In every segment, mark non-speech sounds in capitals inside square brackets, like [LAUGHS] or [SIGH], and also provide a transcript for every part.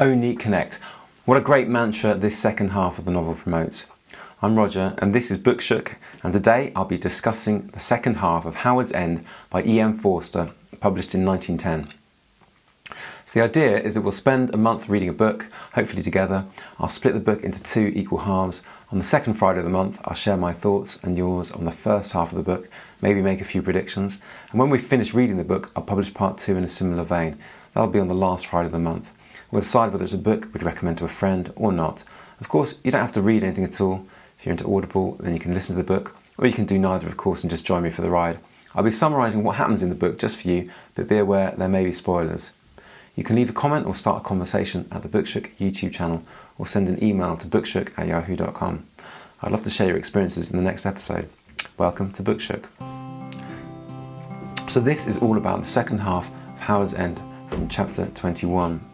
Neat connect. What a great mantra this second half of the novel promotes. I'm Roger, and this is Bookshook, and today I'll be discussing the second half of Howard's End by E.M. Forster, published in 1910. So, the idea is that we'll spend a month reading a book, hopefully together. I'll split the book into two equal halves. On the second Friday of the month, I'll share my thoughts and yours on the first half of the book, maybe make a few predictions. And when we finish reading the book, I'll publish part two in a similar vein. That'll be on the last Friday of the month. We'll decide whether it's a book we'd recommend to a friend or not. Of course, you don't have to read anything at all. If you're into Audible, then you can listen to the book, or you can do neither, of course, and just join me for the ride. I'll be summarising what happens in the book just for you, but be aware there may be spoilers. You can leave a comment or start a conversation at the Bookshook YouTube channel, or send an email to bookshook at yahoo.com. I'd love to share your experiences in the next episode. Welcome to Bookshook. So, this is all about the second half of Howard's End from chapter 21.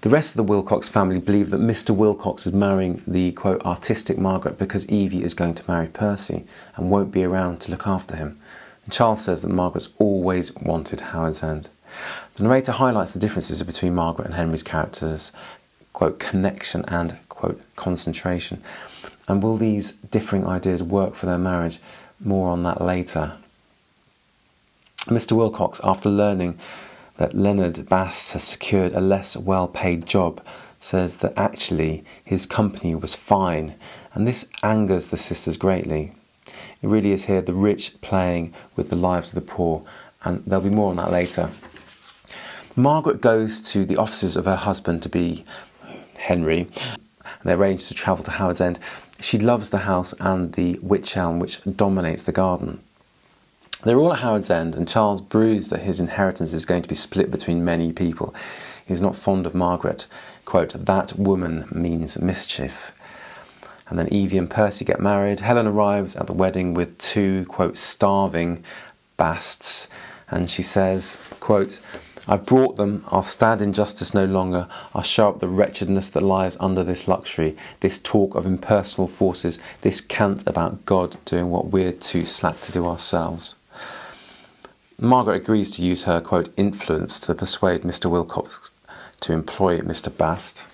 The rest of the Wilcox family believe that Mr. Wilcox is marrying the quote artistic Margaret because Evie is going to marry Percy and won't be around to look after him. And Charles says that Margaret's always wanted Howard's End. The narrator highlights the differences between Margaret and Henry's characters, quote, connection and quote, concentration. And will these differing ideas work for their marriage? More on that later. Mr. Wilcox, after learning that Leonard Bast has secured a less well paid job, says that actually his company was fine, and this angers the sisters greatly. It really is here the rich playing with the lives of the poor, and there'll be more on that later. Margaret goes to the offices of her husband to be Henry. and They arrange to travel to Howard's End. She loves the house and the wych elm which dominates the garden. They're all at Howard's End, and Charles broods that his inheritance is going to be split between many people. He's not fond of Margaret. Quote, that woman means mischief. And then Evie and Percy get married. Helen arrives at the wedding with two, quote, starving basts. And she says, quote, I've brought them, I'll stand in justice no longer, I'll show up the wretchedness that lies under this luxury, this talk of impersonal forces, this cant about God doing what we're too slack to do ourselves. Margaret agrees to use her, quote, influence to persuade Mr. Wilcox to employ Mr. Bast.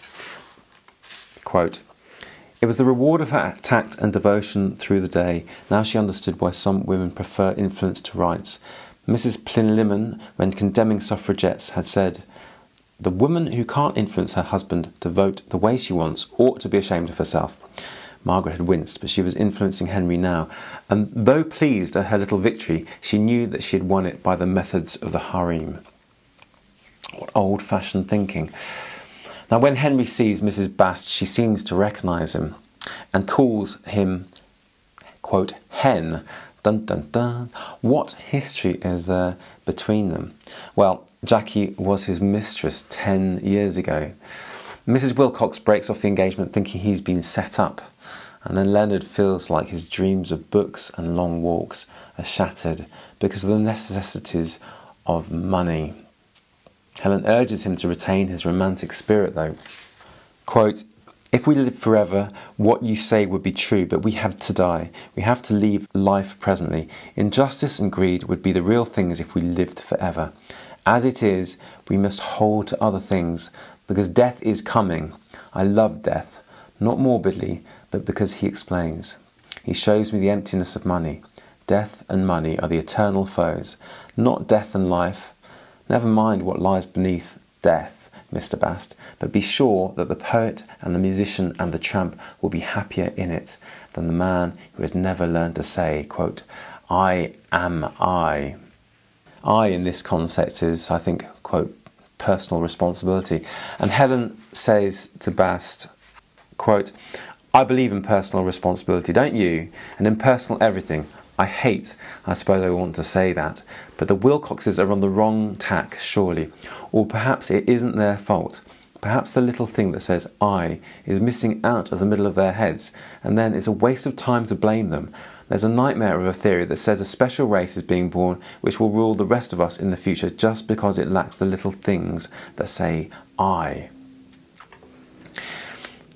Quote, it was the reward of her tact and devotion through the day. Now she understood why some women prefer influence to rights. Mrs. Plynlimmon, when condemning suffragettes, had said, The woman who can't influence her husband to vote the way she wants ought to be ashamed of herself. Margaret had winced, but she was influencing Henry now, and though pleased at her little victory, she knew that she had won it by the methods of the harem. What old fashioned thinking. Now, when Henry sees Mrs. Bast, she seems to recognise him and calls him, quote, hen. Dun dun dun. What history is there between them? Well, Jackie was his mistress 10 years ago. Mrs. Wilcox breaks off the engagement thinking he's been set up. And then Leonard feels like his dreams of books and long walks are shattered because of the necessities of money. Helen urges him to retain his romantic spirit, though. Quote, if we live forever, what you say would be true, but we have to die. We have to leave life presently. Injustice and greed would be the real things if we lived forever. As it is, we must hold to other things, because death is coming. I love death, not morbidly, but because he explains. He shows me the emptiness of money. Death and money are the eternal foes, not death and life. Never mind what lies beneath death, Mr. Bast, but be sure that the poet and the musician and the tramp will be happier in it than the man who has never learned to say, quote, I am I. I, in this context, is, I think, quote, personal responsibility. And Helen says to Bast, quote, I believe in personal responsibility, don't you? And in personal everything. I hate, I suppose I want to say that, but the Wilcoxes are on the wrong tack, surely. Or perhaps it isn't their fault. Perhaps the little thing that says I is missing out of the middle of their heads, and then it's a waste of time to blame them. There's a nightmare of a theory that says a special race is being born which will rule the rest of us in the future just because it lacks the little things that say I.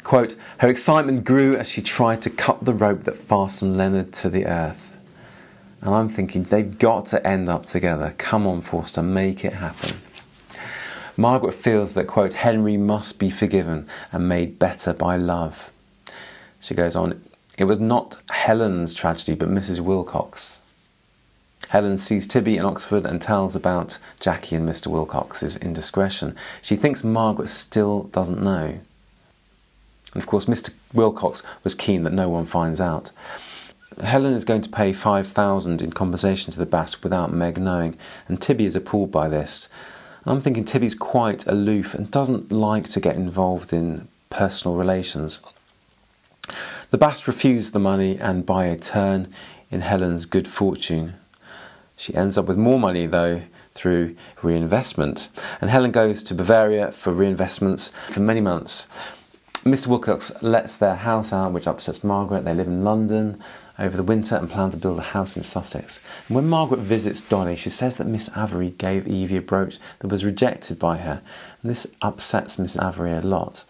Quote, her excitement grew as she tried to cut the rope that fastened Leonard to the earth. And I'm thinking, they've got to end up together. Come on, Forster, make it happen. Margaret feels that, quote, Henry must be forgiven and made better by love. She goes on, it was not Helen's tragedy, but Mrs. Wilcox. Helen sees Tibby in Oxford and tells about Jackie and Mr. Wilcox's indiscretion. She thinks Margaret still doesn't know. And of course, Mr. Wilcox was keen that no one finds out. Helen is going to pay 5000 in compensation to the Basts without Meg knowing, and Tibby is appalled by this. I'm thinking Tibby's quite aloof and doesn't like to get involved in personal relations. The Basts refuse the money and by a turn in Helen's good fortune. She ends up with more money though through reinvestment, and Helen goes to Bavaria for reinvestments for many months. Mr. Wilcox lets their house out, which upsets Margaret. They live in London over the winter and plan to build a house in Sussex. And when Margaret visits Dolly, she says that Miss Avery gave Evie a brooch that was rejected by her. And this upsets Miss Avery a lot.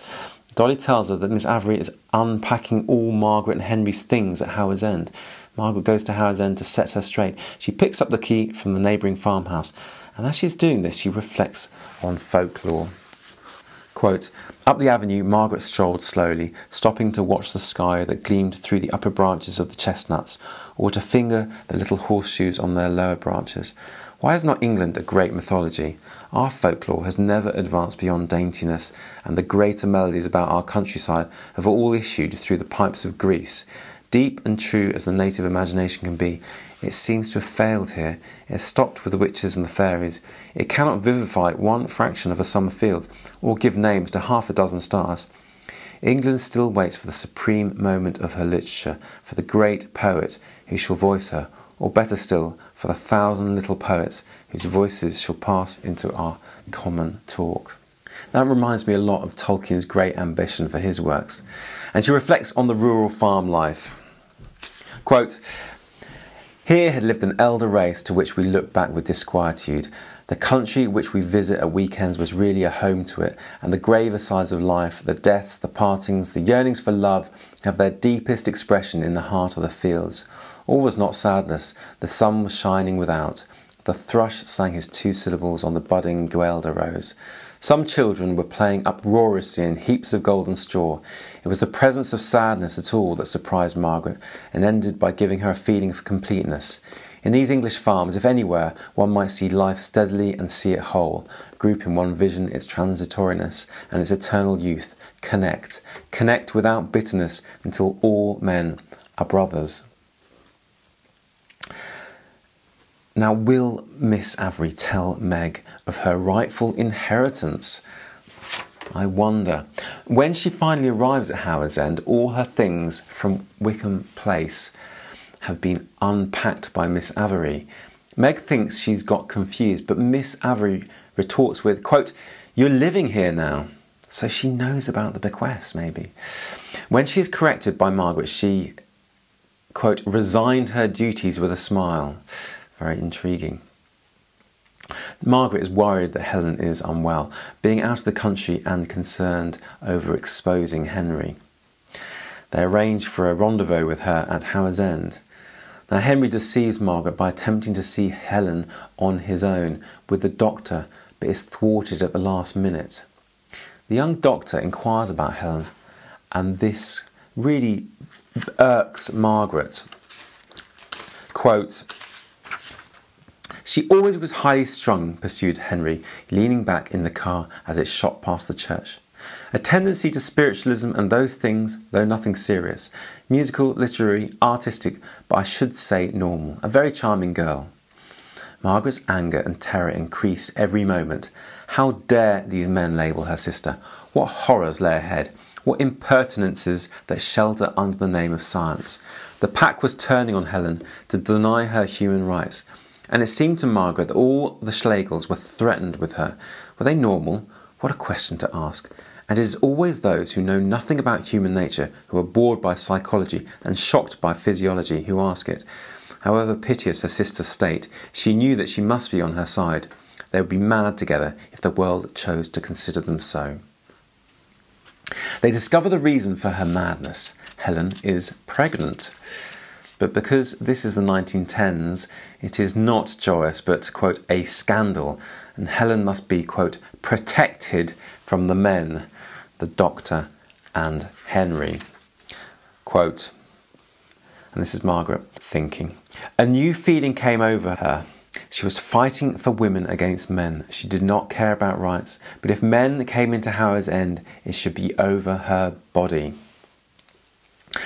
Dolly tells her that Miss Avery is unpacking all Margaret and Henry's things at Howard's End. Margaret goes to Howard's End to set her straight. She picks up the key from the neighbouring farmhouse, and as she's doing this, she reflects on folklore. Quote, Up the avenue, Margaret strolled slowly, stopping to watch the sky that gleamed through the upper branches of the chestnuts, or to finger the little horseshoes on their lower branches. Why is not England a great mythology? Our folklore has never advanced beyond daintiness, and the greater melodies about our countryside have all issued through the pipes of Greece. Deep and true as the native imagination can be, it seems to have failed here. It stopped with the witches and the fairies. It cannot vivify one fraction of a summer field, or give names to half a dozen stars. England still waits for the supreme moment of her literature, for the great poet who shall voice her, or better still, for the thousand little poets whose voices shall pass into our common talk. That reminds me a lot of Tolkien's great ambition for his works. And she reflects on the rural farm life. Quote, Here had lived an elder race to which we look back with disquietude. The country which we visit at weekends was really a home to it, and the graver sides of life, the deaths, the partings, the yearnings for love, have their deepest expression in the heart of the fields. All was not sadness, the sun was shining without. The thrush sang his two syllables on the budding guelder rose. Some children were playing uproariously in heaps of golden straw. It was the presence of sadness at all that surprised Margaret and ended by giving her a feeling of completeness. In these English farms, if anywhere, one might see life steadily and see it whole, group in one vision its transitoriness and its eternal youth, connect, connect without bitterness until all men are brothers. Now, will Miss Avery tell Meg of her rightful inheritance? I wonder. When she finally arrives at Howard's End, all her things from Wickham Place have been unpacked by Miss Avery. Meg thinks she's got confused, but Miss Avery retorts with, quote, You're living here now. So she knows about the bequest, maybe. When she is corrected by Margaret, she, quote, resigned her duties with a smile. Very intriguing. Margaret is worried that Helen is unwell, being out of the country and concerned over exposing Henry. They arrange for a rendezvous with her at Howard's End. Now, Henry deceives Margaret by attempting to see Helen on his own with the doctor, but is thwarted at the last minute. The young doctor inquires about Helen, and this really irks Margaret. Quote, she always was highly strung, pursued Henry, leaning back in the car as it shot past the church. A tendency to spiritualism and those things, though nothing serious. Musical, literary, artistic, but I should say normal. A very charming girl. Margaret's anger and terror increased every moment. How dare these men label her sister? What horrors lay ahead? What impertinences that shelter under the name of science? The pack was turning on Helen to deny her human rights and it seemed to Margaret that all the Schlegels were threatened with her. Were they normal? What a question to ask. And it is always those who know nothing about human nature, who are bored by psychology and shocked by physiology, who ask it. However piteous her sister's state, she knew that she must be on her side. They would be mad together if the world chose to consider them so. They discover the reason for her madness. Helen is pregnant. But because this is the 1910s, it is not joyous, but, quote, a scandal, and Helen must be, quote, protected from the men, the doctor and Henry. Quote, and this is Margaret thinking. A new feeling came over her. She was fighting for women against men. She did not care about rights, but if men came into Howard's End, it should be over her body.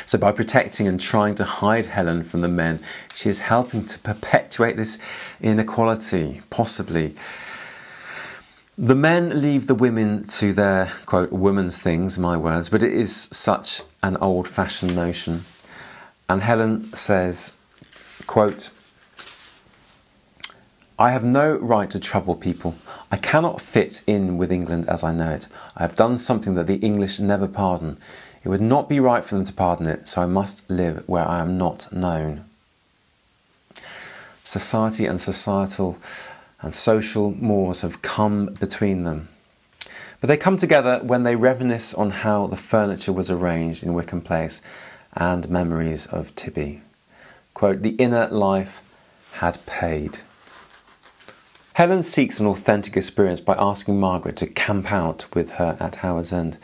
So, by protecting and trying to hide Helen from the men, she is helping to perpetuate this inequality, possibly. The men leave the women to their, quote, woman's things, my words, but it is such an old fashioned notion. And Helen says, quote, I have no right to trouble people. I cannot fit in with England as I know it. I have done something that the English never pardon. It would not be right for them to pardon it, so I must live where I am not known. Society and societal and social mores have come between them. But they come together when they reminisce on how the furniture was arranged in Wickham Place and memories of Tibby. Quote, the inner life had paid. Helen seeks an authentic experience by asking Margaret to camp out with her at Howard's End,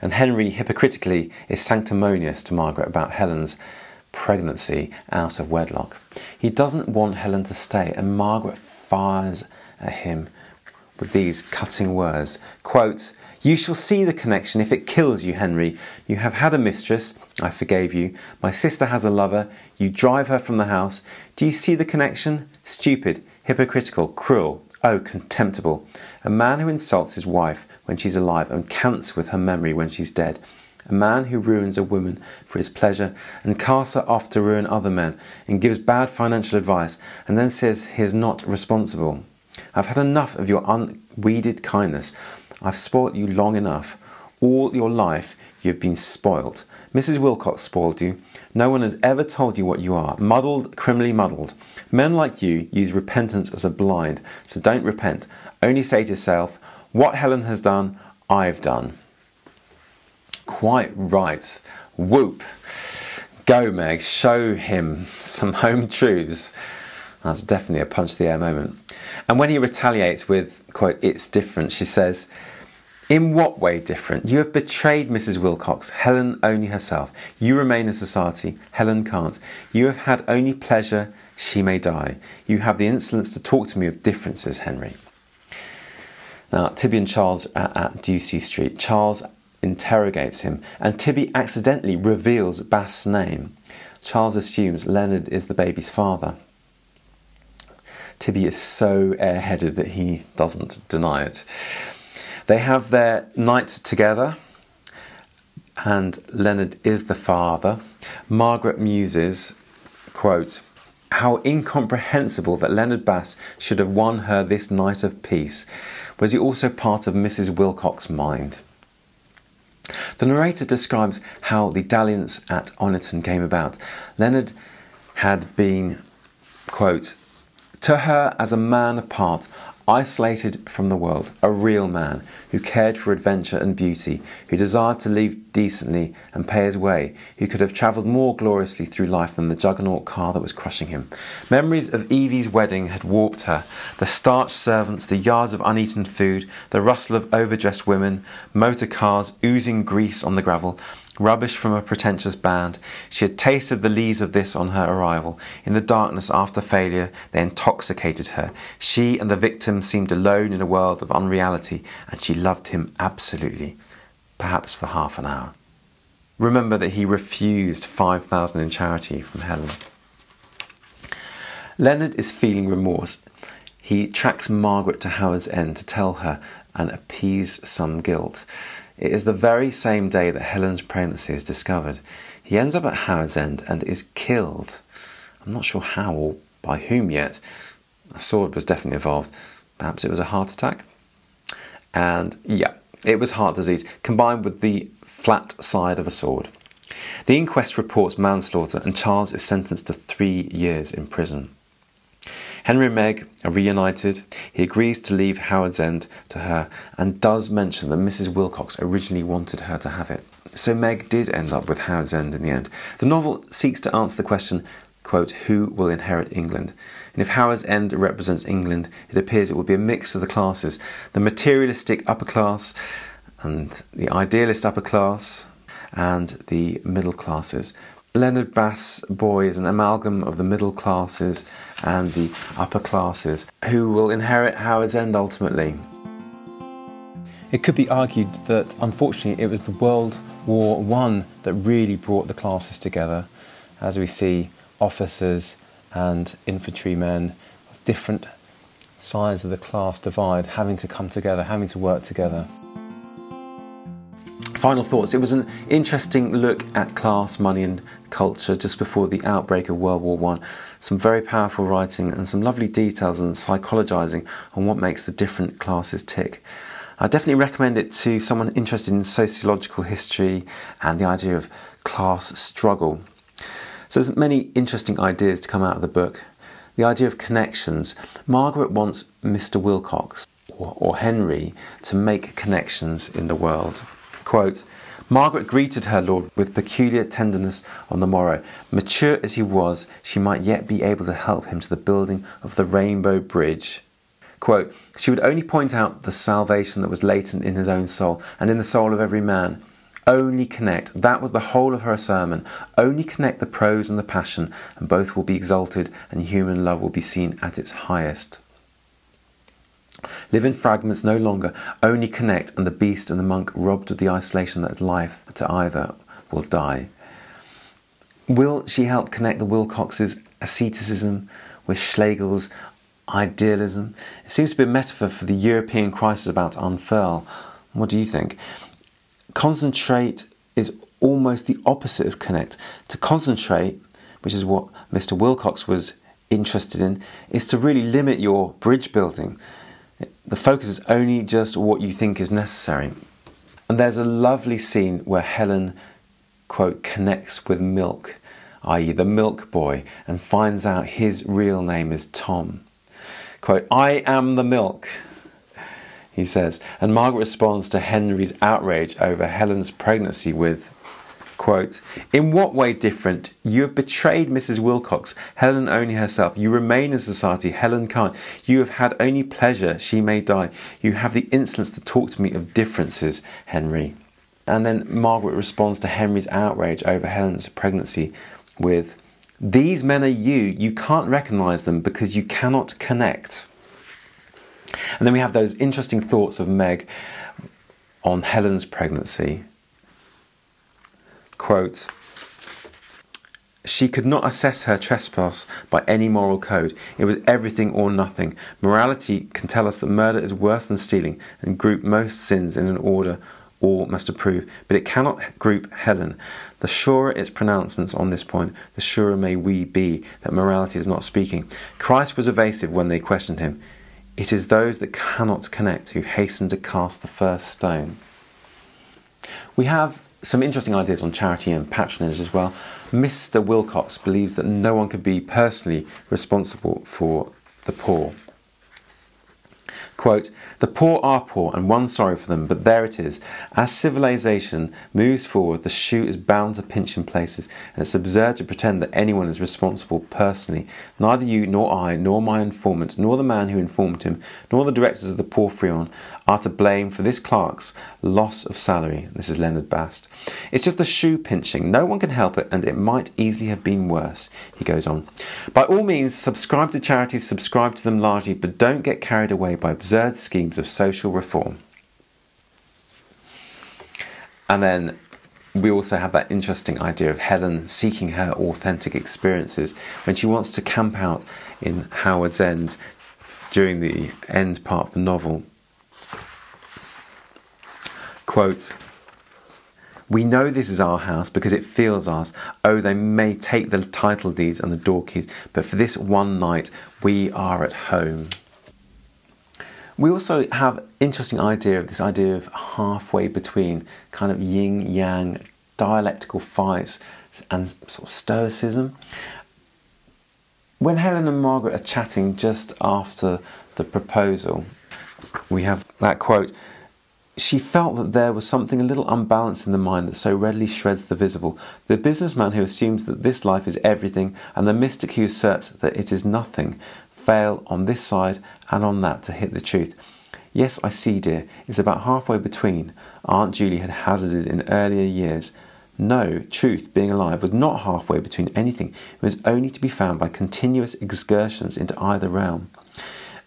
and Henry hypocritically is sanctimonious to Margaret about Helen's pregnancy out of wedlock. He doesn't want Helen to stay, and Margaret fires at him with these cutting words. Quote, you shall see the connection if it kills you, Henry. You have had a mistress, I forgave you. My sister has a lover, you drive her from the house. Do you see the connection? Stupid, hypocritical, cruel, oh, contemptible. A man who insults his wife when she's alive and cants with her memory when she's dead. A man who ruins a woman for his pleasure and casts her off to ruin other men and gives bad financial advice and then says he is not responsible. I've had enough of your unweeded kindness. I've spoilt you long enough. All your life you've been spoilt. Mrs. Wilcox spoiled you. No one has ever told you what you are. Muddled, criminally muddled. Men like you use repentance as a blind, so don't repent. Only say to yourself, What Helen has done, I've done. Quite right. Whoop. Go, Meg, show him [LAUGHS] some home truths. That's definitely a punch the air moment. And when he retaliates with, quote, it's different, she says, in what way different? You have betrayed Mrs. Wilcox, Helen only herself. You remain in society, Helen can't. You have had only pleasure, she may die. You have the insolence to talk to me of differences, Henry. Now, Tibby and Charles are at Ducie Street. Charles interrogates him, and Tibby accidentally reveals Bast's name. Charles assumes Leonard is the baby's father. Tibby is so airheaded that he doesn't deny it. They have their night together, and Leonard is the father. Margaret muses, quote, how incomprehensible that Leonard Bast should have won her this night of peace. Was he also part of Mrs. Wilcox's mind? The narrator describes how the dalliance at Oniton came about. Leonard had been, quote, to her as a man apart, isolated from the world, a real man who cared for adventure and beauty, who desired to live decently and pay his way, who could have travelled more gloriously through life than the juggernaut car that was crushing him. Memories of Evie's wedding had warped her. The starched servants, the yards of uneaten food, the rustle of overdressed women, motor cars oozing grease on the gravel, rubbish from a pretentious band. She had tasted the lees of this on her arrival. In the darkness after failure, they intoxicated her. She and the victim seemed alone in a world of unreality, and she loved him absolutely, perhaps for half an hour. Remember that he refused 5,000 in charity from Helen. Leonard is feeling remorse. He tracks Margaret to Howard's End to tell her and appease some guilt. It is the very same day that Helen's pregnancy is discovered. He ends up at Howard's End and is killed. I'm not sure how or by whom yet. A sword was definitely involved. Perhaps it was a heart attack. And yeah, it was heart disease combined with the flat side of a sword. The inquest reports manslaughter, and Charles is sentenced to three years in prison. Henry and Meg are reunited. He agrees to leave Howard's End to her and does mention that Mrs. Wilcox originally wanted her to have it. So Meg did end up with Howard's End in the end. The novel seeks to answer the question, quote, who will inherit England? And if Howard's End represents England, it appears it will be a mix of the classes the materialistic upper class and the idealist upper class and the middle classes. Leonard Bast's boy is an amalgam of the middle classes and the upper classes who will inherit Howard's End ultimately. It could be argued that unfortunately it was the World War One that really brought the classes together, as we see officers and infantrymen of different sides of the class divide having to come together, having to work together. Final thoughts. It was an interesting look at class, money, and culture just before the outbreak of World War One. Some very powerful writing and some lovely details and psychologizing on what makes the different classes tick. I definitely recommend it to someone interested in sociological history and the idea of class struggle. So there's many interesting ideas to come out of the book. The idea of connections. Margaret wants Mr. Wilcox or, or Henry to make connections in the world. Quote, Margaret greeted her lord with peculiar tenderness on the morrow. Mature as he was, she might yet be able to help him to the building of the Rainbow Bridge. Quote, she would only point out the salvation that was latent in his own soul and in the soul of every man. Only connect, that was the whole of her sermon. Only connect the prose and the passion, and both will be exalted, and human love will be seen at its highest. Live in fragments no longer, only connect, and the beast and the monk, robbed of the isolation that is life to either, will die. Will she help connect the Wilcoxes' asceticism with Schlegel's idealism? It seems to be a metaphor for the European crisis about to unfurl. What do you think? Concentrate is almost the opposite of connect. To concentrate, which is what Mr. Wilcox was interested in, is to really limit your bridge building the focus is only just what you think is necessary. And there's a lovely scene where Helen, quote, connects with Milk, i.e., the milk boy, and finds out his real name is Tom. Quote, I am the milk, he says. And Margaret responds to Henry's outrage over Helen's pregnancy with, Quote, In what way different? You have betrayed Mrs. Wilcox, Helen only herself. You remain in society, Helen can't. You have had only pleasure, she may die. You have the insolence to talk to me of differences, Henry. And then Margaret responds to Henry's outrage over Helen's pregnancy with, These men are you. You can't recognize them because you cannot connect. And then we have those interesting thoughts of Meg on Helen's pregnancy quote, she could not assess her trespass by any moral code. It was everything or nothing. Morality can tell us that murder is worse than stealing and group most sins in an order all must approve, but it cannot group Helen. The surer its pronouncements on this point, the surer may we be that morality is not speaking. Christ was evasive when they questioned him. It is those that cannot connect who hasten to cast the first stone. We have some interesting ideas on charity and patronage as well. Mr. Wilcox believes that no one could be personally responsible for the poor. Quote, the poor are poor and one sorry for them, but there it is. As civilization moves forward, the shoe is bound to pinch in places, and it's absurd to pretend that anyone is responsible personally. Neither you, nor I, nor my informant, nor the man who informed him, nor the directors of the Porphyrion are to blame for this clerk's loss of salary. This is Leonard Bast. It's just the shoe pinching. No one can help it, and it might easily have been worse. He goes on. By all means, subscribe to charities, subscribe to them largely, but don't get carried away by absurd schemes of social reform. And then we also have that interesting idea of Helen seeking her authentic experiences when she wants to camp out in Howard's End during the end part of the novel Quote, we know this is our house because it feels ours. Oh, they may take the title deeds and the door keys, but for this one night, we are at home. We also have interesting idea of this idea of halfway between kind of yin yang dialectical fights and sort of stoicism. When Helen and Margaret are chatting just after the proposal, we have that quote she felt that there was something a little unbalanced in the mind that so readily shreds the visible. The businessman who assumes that this life is everything, and the mystic who asserts that it is nothing, fail on this side and on that to hit the truth. Yes, I see, dear, it's about halfway between, Aunt Juley had hazarded in earlier years. No, truth, being alive, was not halfway between anything. It was only to be found by continuous excursions into either realm.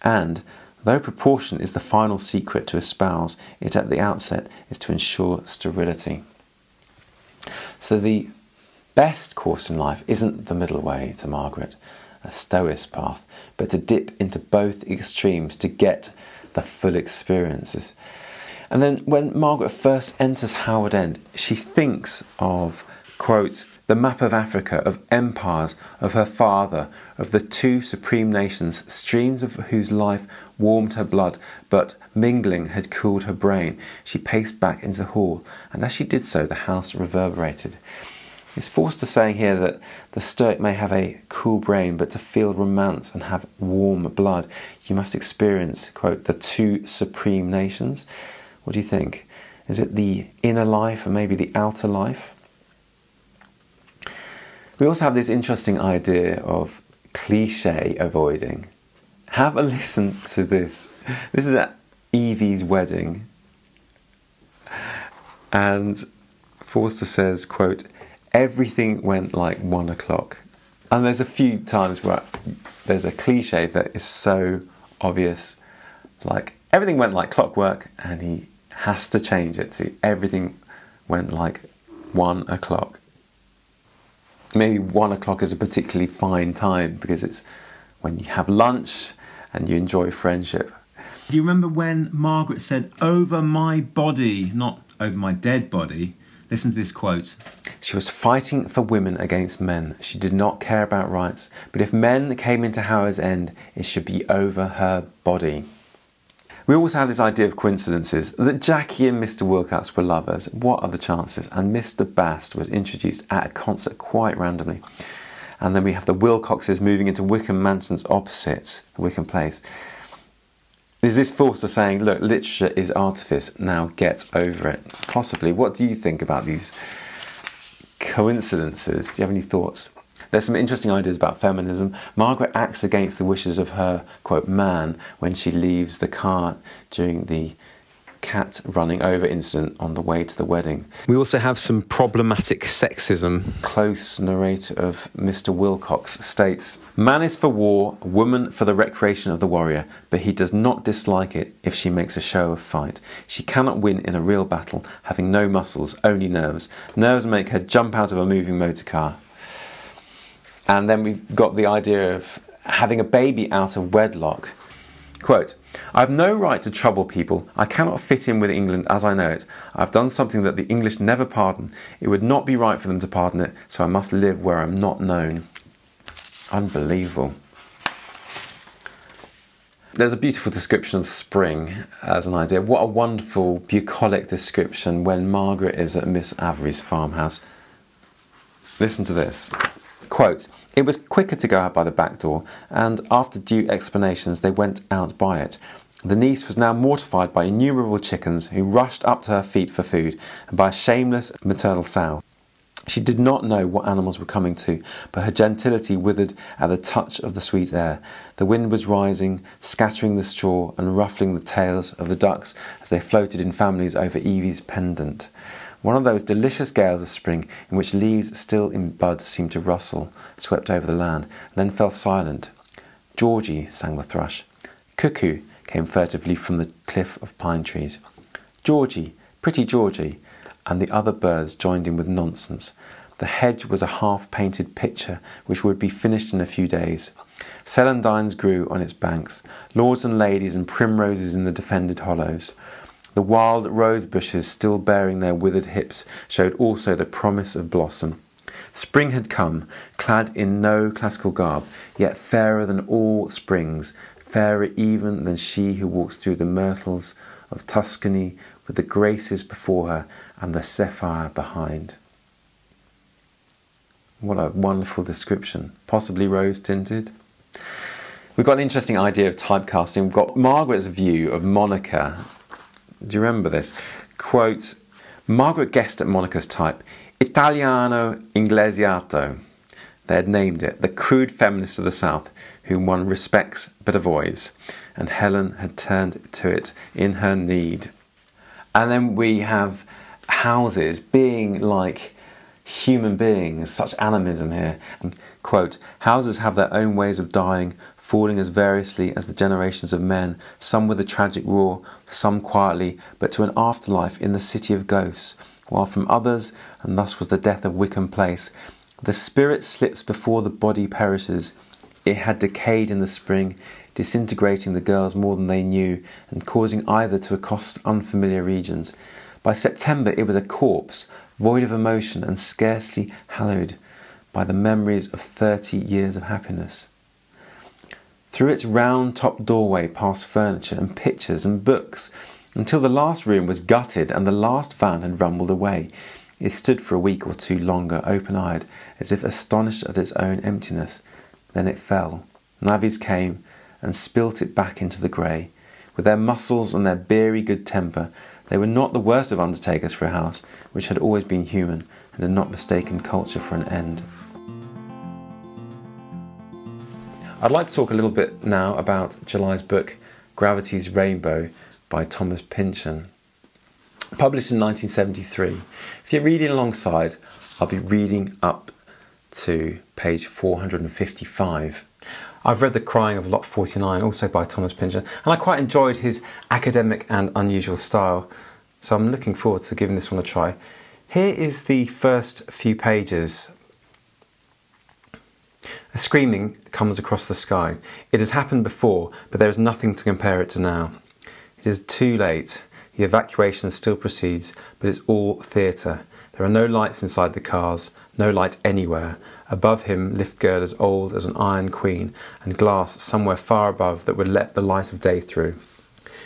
And, though proportion is the final secret to espouse, it at the outset is to ensure sterility. So the best course in life isn't the middle way to Margaret, a stoic's path, but to dip into both extremes to get the full experiences. And then when Margaret first enters Howard End, she thinks of, quote, the map of Africa, of empires, of her father, of the two supreme nations, streams of whose life warmed her blood, but mingling had cooled her brain. She paced back into the hall, and as she did so, the house reverberated. It's Forster saying here that the Stoic may have a cool brain, but to feel romance and have warm blood, you must experience, quote, the two supreme nations. What do you think? Is it the inner life or maybe the outer life? We also have this interesting idea of cliche avoiding. Have a listen to this. This is at Evie's wedding. And Forster says, quote, everything went like one o'clock. And there's a few times where there's a cliche that is so obvious, like everything went like clockwork, and he has to change it to everything went like one o'clock. Maybe one o'clock is a particularly fine time because it's when you have lunch and you enjoy friendship. Do you remember when Margaret said, over my body, not over my dead body? Listen to this quote. She was fighting for women against men. She did not care about rights, but if men came into Howard's End, it should be over her body. We also have this idea of coincidences that Jackie and Mr. Wilcox were lovers. What are the chances? And Mr. Bast was introduced at a concert quite randomly. And then we have the Wilcoxes moving into Wickham Mansions opposite Wickham Place. Is this Forster saying, look, literature is artifice, now get over it? Possibly. What do you think about these coincidences? Do you have any thoughts? There's some interesting ideas about feminism. Margaret acts against the wishes of her, quote, man when she leaves the car during the cat running over incident on the way to the wedding. We also have some problematic sexism. Close narrator of Mr. Wilcox states Man is for war, woman for the recreation of the warrior, but he does not dislike it if she makes a show of fight. She cannot win in a real battle, having no muscles, only nerves. Nerves make her jump out of a moving motor car. And then we've got the idea of having a baby out of wedlock. Quote, I have no right to trouble people. I cannot fit in with England as I know it. I have done something that the English never pardon. It would not be right for them to pardon it, so I must live where I am not known. Unbelievable. There's a beautiful description of spring as an idea. What a wonderful, bucolic description when Margaret is at Miss Avery's farmhouse. Listen to this. Quote, it was quicker to go out by the back door, and after due explanations, they went out by it. The niece was now mortified by innumerable chickens who rushed up to her feet for food, and by a shameless maternal sow. She did not know what animals were coming to, but her gentility withered at the touch of the sweet air. The wind was rising, scattering the straw and ruffling the tails of the ducks as they floated in families over Evie's pendant one of those delicious gales of spring in which leaves still in bud seemed to rustle, swept over the land, and then fell silent. Georgie, sang the thrush. Cuckoo came furtively from the cliff of pine trees. Georgie, pretty Georgie, and the other birds joined in with nonsense. The hedge was a half painted picture which would be finished in a few days. Celandines grew on its banks, lords and ladies and primroses in the defended hollows. The wild rose bushes, still bearing their withered hips, showed also the promise of blossom. Spring had come, clad in no classical garb, yet fairer than all springs, fairer even than she who walks through the myrtles of Tuscany with the graces before her and the zephyr behind. What a wonderful description, possibly rose tinted. We've got an interesting idea of typecasting. We've got Margaret's view of Monica do you remember this? Quote Margaret guessed at Monica's type Italiano Inglesiato. They had named it, the crude feminist of the South, whom one respects but avoids, and Helen had turned to it in her need. And then we have houses being like human beings, such animism here. And, quote, houses have their own ways of dying, falling as variously as the generations of men, some with a tragic roar, some quietly, but to an afterlife in the city of ghosts, while from others, and thus was the death of Wickham Place, the spirit slips before the body perishes. It had decayed in the spring, disintegrating the girls more than they knew, and causing either to accost unfamiliar regions. By September, it was a corpse, void of emotion and scarcely hallowed by the memories of thirty years of happiness. Through its round top doorway past furniture and pictures and books, until the last room was gutted and the last van had rumbled away. It stood for a week or two longer, open eyed, as if astonished at its own emptiness. Then it fell. Navvies came and spilt it back into the grey. With their muscles and their beery good temper, they were not the worst of undertakers for a house which had always been human and had not mistaken culture for an end. I'd like to talk a little bit now about July's book, Gravity's Rainbow by Thomas Pynchon. Published in 1973. If you're reading alongside, I'll be reading up to page 455. I've read The Crying of Lot 49, also by Thomas Pynchon, and I quite enjoyed his academic and unusual style, so I'm looking forward to giving this one a try. Here is the first few pages. A screaming comes across the sky. It has happened before, but there is nothing to compare it to now. It is too late. The evacuation still proceeds, but it's all theatre. There are no lights inside the cars, no light anywhere. Above him, lift girders old as an iron queen, and glass somewhere far above that would let the light of day through.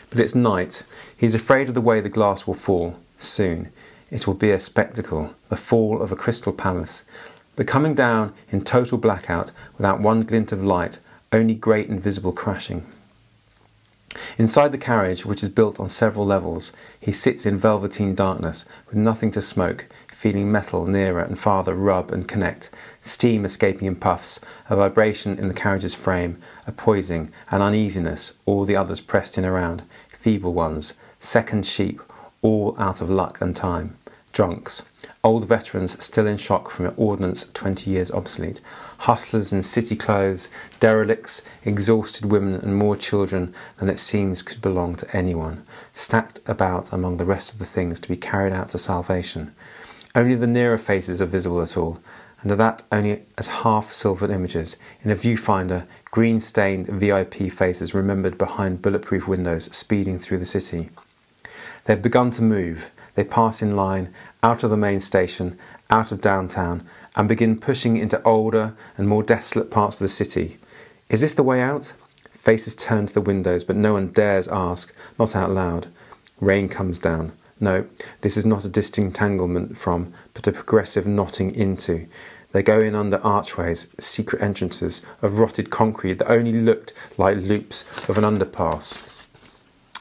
But it's night. He is afraid of the way the glass will fall. Soon. It will be a spectacle, the fall of a crystal palace. But coming down in total blackout, without one glint of light, only great invisible crashing. Inside the carriage, which is built on several levels, he sits in velveteen darkness, with nothing to smoke, feeling metal nearer and farther rub and connect, steam escaping in puffs, a vibration in the carriage's frame, a poising, an uneasiness, all the others pressed in around, feeble ones, second sheep, all out of luck and time, drunks, old veterans still in shock from an ordnance 20 years obsolete, hustlers in city clothes, derelicts, exhausted women, and more children than it seems could belong to anyone, stacked about among the rest of the things to be carried out to salvation. Only the nearer faces are visible at all, and of that only as half silvered images. In a viewfinder, green stained VIP faces remembered behind bulletproof windows speeding through the city. They have begun to move. They pass in line out of the main station, out of downtown, and begin pushing into older and more desolate parts of the city. Is this the way out? Faces turn to the windows, but no one dares ask, not out loud. Rain comes down. No, this is not a disentanglement from, but a progressive knotting into. They go in under archways, secret entrances of rotted concrete that only looked like loops of an underpass.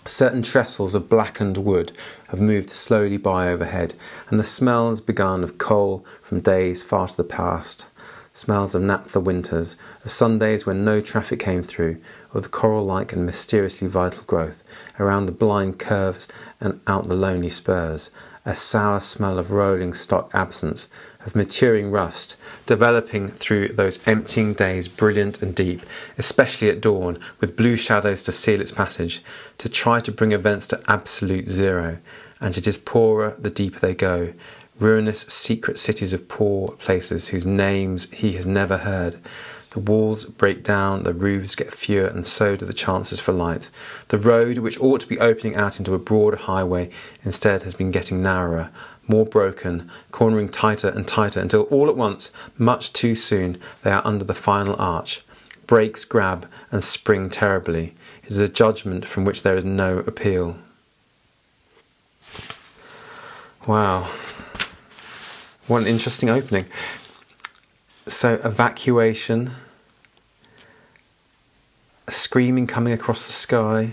Certain trestles of blackened wood have moved slowly by overhead, and the smells begun of coal from days far to the past. Smells of naphtha winters, of Sundays when no traffic came through, of the coral like and mysteriously vital growth around the blind curves and out the lonely spurs, a sour smell of rolling stock absence, of maturing rust, developing through those emptying days brilliant and deep, especially at dawn, with blue shadows to seal its passage, to try to bring events to absolute zero. And it is poorer the deeper they go, ruinous secret cities of poor places whose names he has never heard. The walls break down, the roofs get fewer, and so do the chances for light. The road, which ought to be opening out into a broader highway, instead has been getting narrower, more broken, cornering tighter and tighter until all at once, much too soon, they are under the final arch. Brakes grab and spring terribly. It is a judgment from which there is no appeal. Wow. What an interesting opening. So, evacuation, screaming coming across the sky.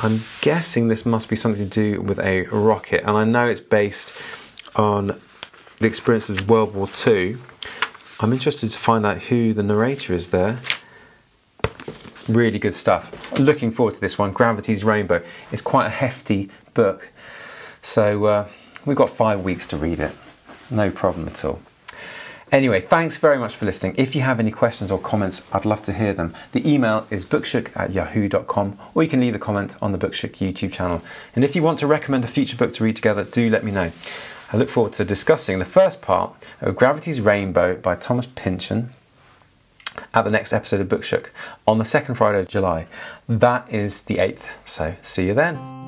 I'm guessing this must be something to do with a rocket, and I know it's based on the experiences of World War II. I'm interested to find out who the narrator is there. Really good stuff. Looking forward to this one, Gravity's Rainbow. It's quite a hefty book, so uh, we've got five weeks to read it. No problem at all. Anyway, thanks very much for listening. If you have any questions or comments, I'd love to hear them. The email is bookshook at yahoo.com, or you can leave a comment on the Bookshook YouTube channel. And if you want to recommend a future book to read together, do let me know. I look forward to discussing the first part of Gravity's Rainbow by Thomas Pynchon at the next episode of Bookshook on the second Friday of July. That is the 8th, so see you then.